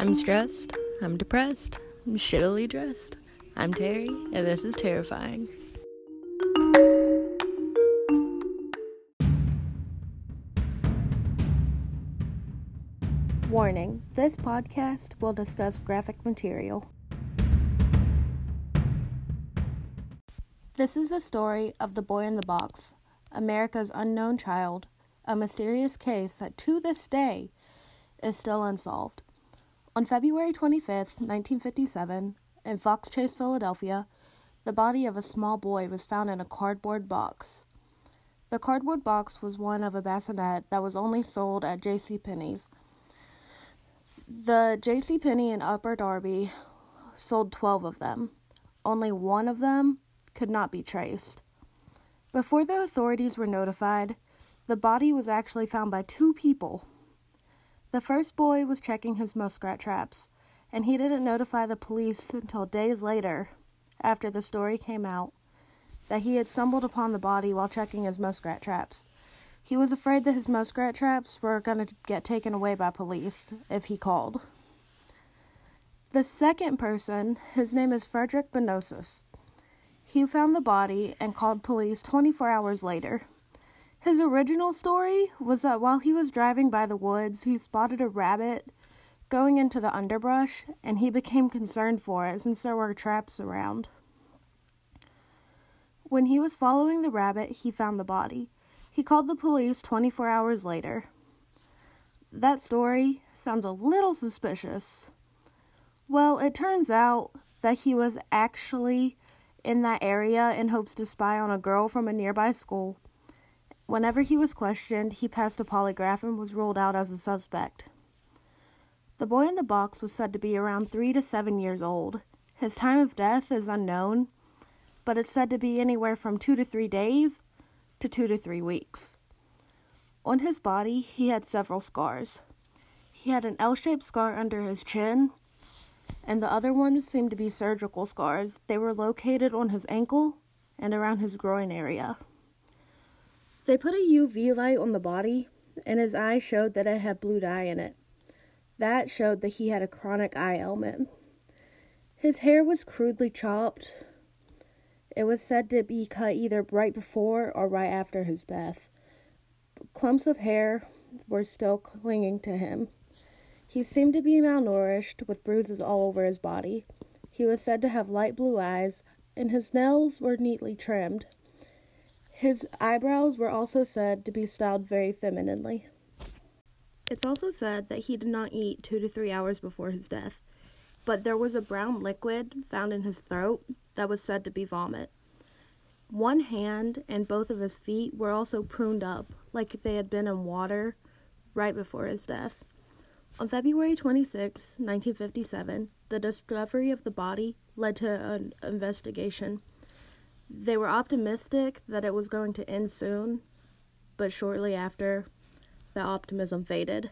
I'm stressed, I'm depressed, I'm shittily dressed. I'm Terry, and this is terrifying. Warning this podcast will discuss graphic material. This is the story of the boy in the box, America's unknown child, a mysterious case that to this day is still unsolved. On February 25th, 1957, in Fox Chase, Philadelphia, the body of a small boy was found in a cardboard box. The cardboard box was one of a bassinet that was only sold at J.C. Penney's. The J.C. Penney in Upper Darby sold 12 of them. Only one of them could not be traced. Before the authorities were notified, the body was actually found by two people. The first boy was checking his muskrat traps, and he didn't notify the police until days later, after the story came out, that he had stumbled upon the body while checking his muskrat traps. He was afraid that his muskrat traps were going to get taken away by police if he called. The second person, his name is Frederick Benonis. He found the body and called police 24 hours later. His original story was that while he was driving by the woods, he spotted a rabbit going into the underbrush and he became concerned for it since there were traps around. When he was following the rabbit, he found the body. He called the police 24 hours later. That story sounds a little suspicious. Well, it turns out that he was actually in that area in hopes to spy on a girl from a nearby school. Whenever he was questioned, he passed a polygraph and was ruled out as a suspect. The boy in the box was said to be around three to seven years old. His time of death is unknown, but it's said to be anywhere from two to three days to two to three weeks. On his body, he had several scars. He had an L shaped scar under his chin, and the other ones seemed to be surgical scars. They were located on his ankle and around his groin area. They put a UV light on the body, and his eye showed that it had blue dye in it. That showed that he had a chronic eye ailment. His hair was crudely chopped. It was said to be cut either right before or right after his death. Clumps of hair were still clinging to him. He seemed to be malnourished with bruises all over his body. He was said to have light blue eyes, and his nails were neatly trimmed. His eyebrows were also said to be styled very femininely. It's also said that he did not eat two to three hours before his death, but there was a brown liquid found in his throat that was said to be vomit. One hand and both of his feet were also pruned up, like they had been in water right before his death. On February 26, 1957, the discovery of the body led to an investigation. They were optimistic that it was going to end soon, but shortly after, the optimism faded.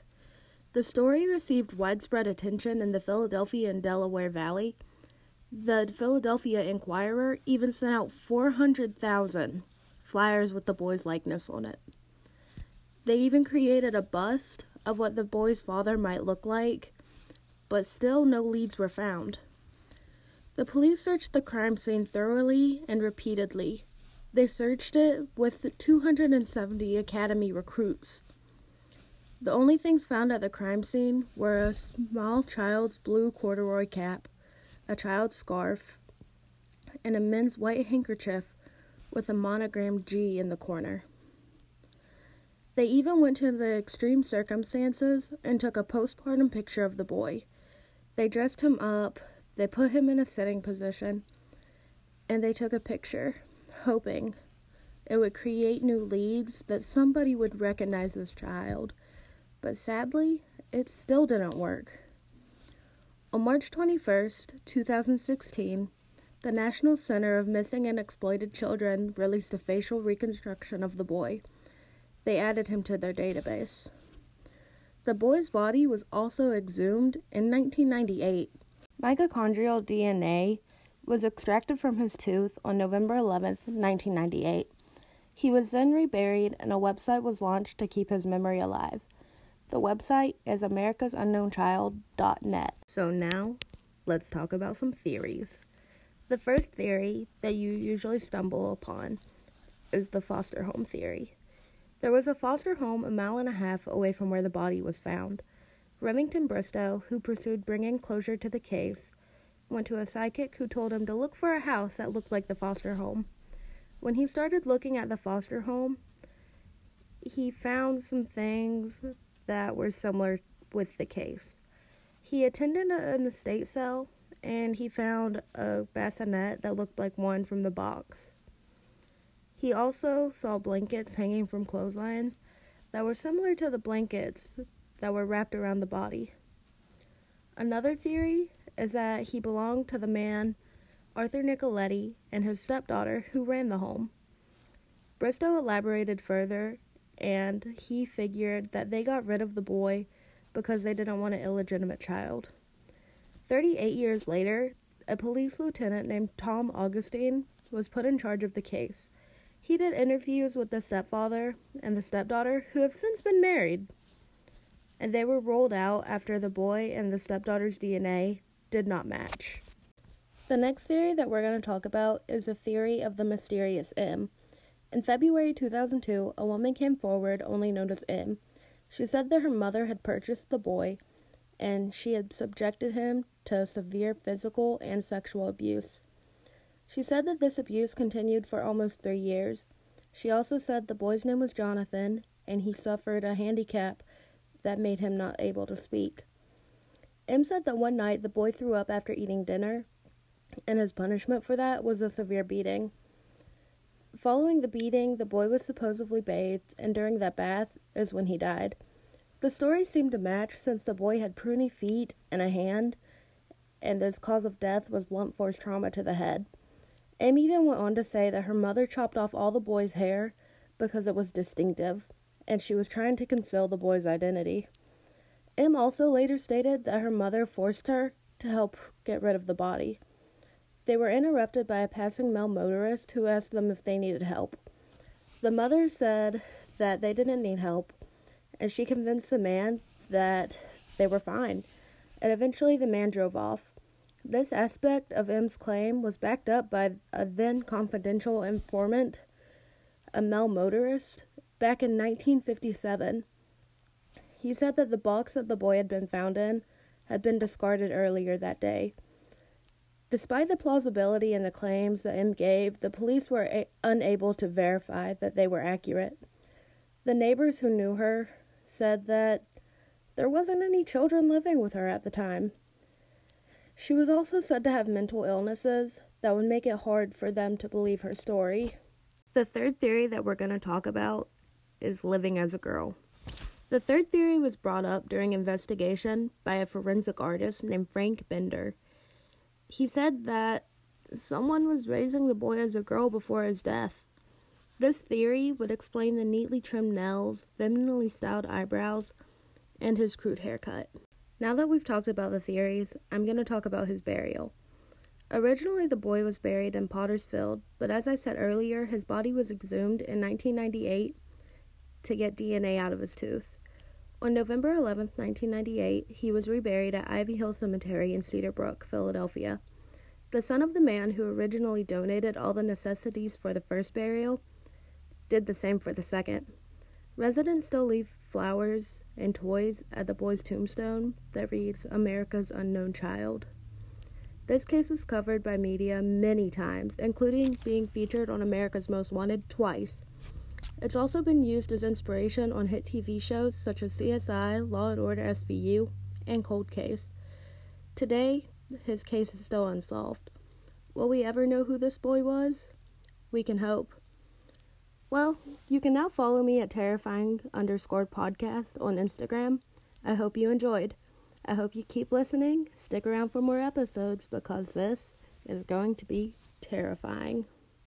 The story received widespread attention in the Philadelphia and Delaware Valley. The Philadelphia Inquirer even sent out 400,000 flyers with the boy's likeness on it. They even created a bust of what the boy's father might look like, but still no leads were found. The police searched the crime scene thoroughly and repeatedly. They searched it with 270 academy recruits. The only things found at the crime scene were a small child's blue corduroy cap, a child's scarf, and a men's white handkerchief with a monogrammed G in the corner. They even went to the extreme circumstances and took a postpartum picture of the boy. They dressed him up, they put him in a sitting position, and they took a picture, hoping it would create new leads that somebody would recognize this child. But sadly, it still didn't work. On March 21st, 2016, the National Center of Missing and Exploited Children released a facial reconstruction of the boy. They added him to their database. The boy's body was also exhumed in 1998 Mitochondrial DNA was extracted from his tooth on November 11, 1998. He was then reburied, and a website was launched to keep his memory alive. The website is americasunknownchild.net. So now, let's talk about some theories. The first theory that you usually stumble upon is the foster home theory. There was a foster home a mile and a half away from where the body was found. Remington Bristow, who pursued bringing closure to the case, went to a psychic who told him to look for a house that looked like the foster home. When he started looking at the foster home, he found some things that were similar with the case. He attended an estate sale and he found a bassinet that looked like one from the box. He also saw blankets hanging from clotheslines that were similar to the blankets that were wrapped around the body. Another theory is that he belonged to the man Arthur Nicoletti and his stepdaughter who ran the home. Bristow elaborated further and he figured that they got rid of the boy because they didn't want an illegitimate child. 38 years later, a police lieutenant named Tom Augustine was put in charge of the case. He did interviews with the stepfather and the stepdaughter, who have since been married, and they were rolled out after the boy and the stepdaughter's DNA did not match. The next theory that we're going to talk about is the theory of the mysterious M. In February 2002, a woman came forward, only known as M. She said that her mother had purchased the boy and she had subjected him to severe physical and sexual abuse. She said that this abuse continued for almost three years. She also said the boy's name was Jonathan and he suffered a handicap that made him not able to speak. M said that one night the boy threw up after eating dinner, and his punishment for that was a severe beating. Following the beating, the boy was supposedly bathed, and during that bath is when he died. The story seemed to match since the boy had pruny feet and a hand, and his cause of death was blunt force trauma to the head. M even went on to say that her mother chopped off all the boy's hair because it was distinctive, and she was trying to conceal the boy's identity. M also later stated that her mother forced her to help get rid of the body. They were interrupted by a passing male motorist who asked them if they needed help. The mother said that they didn't need help, and she convinced the man that they were fine, and eventually the man drove off. This aspect of M's claim was backed up by a then confidential informant, a male motorist, back in 1957. He said that the box that the boy had been found in had been discarded earlier that day. Despite the plausibility in the claims that M gave, the police were a- unable to verify that they were accurate. The neighbors who knew her said that there wasn't any children living with her at the time. She was also said to have mental illnesses that would make it hard for them to believe her story. The third theory that we're going to talk about is living as a girl. The third theory was brought up during investigation by a forensic artist named Frank Bender he said that someone was raising the boy as a girl before his death. This theory would explain the neatly trimmed nails, femininely styled eyebrows, and his crude haircut. Now that we've talked about the theories, I'm going to talk about his burial. Originally, the boy was buried in Potter's Field, but as I said earlier, his body was exhumed in 1998 to get DNA out of his tooth. On November 11, 1998, he was reburied at Ivy Hill Cemetery in Cedar Brook, Philadelphia. The son of the man who originally donated all the necessities for the first burial did the same for the second. Residents still leave flowers and toys at the boy's tombstone that reads America's Unknown Child. This case was covered by media many times, including being featured on America's Most Wanted twice. It's also been used as inspiration on hit TV shows such as CSI, Law and Order SVU, and Cold Case. Today, his case is still unsolved. Will we ever know who this boy was? We can hope. Well, you can now follow me at terrifying underscore podcast on Instagram. I hope you enjoyed. I hope you keep listening. Stick around for more episodes because this is going to be terrifying.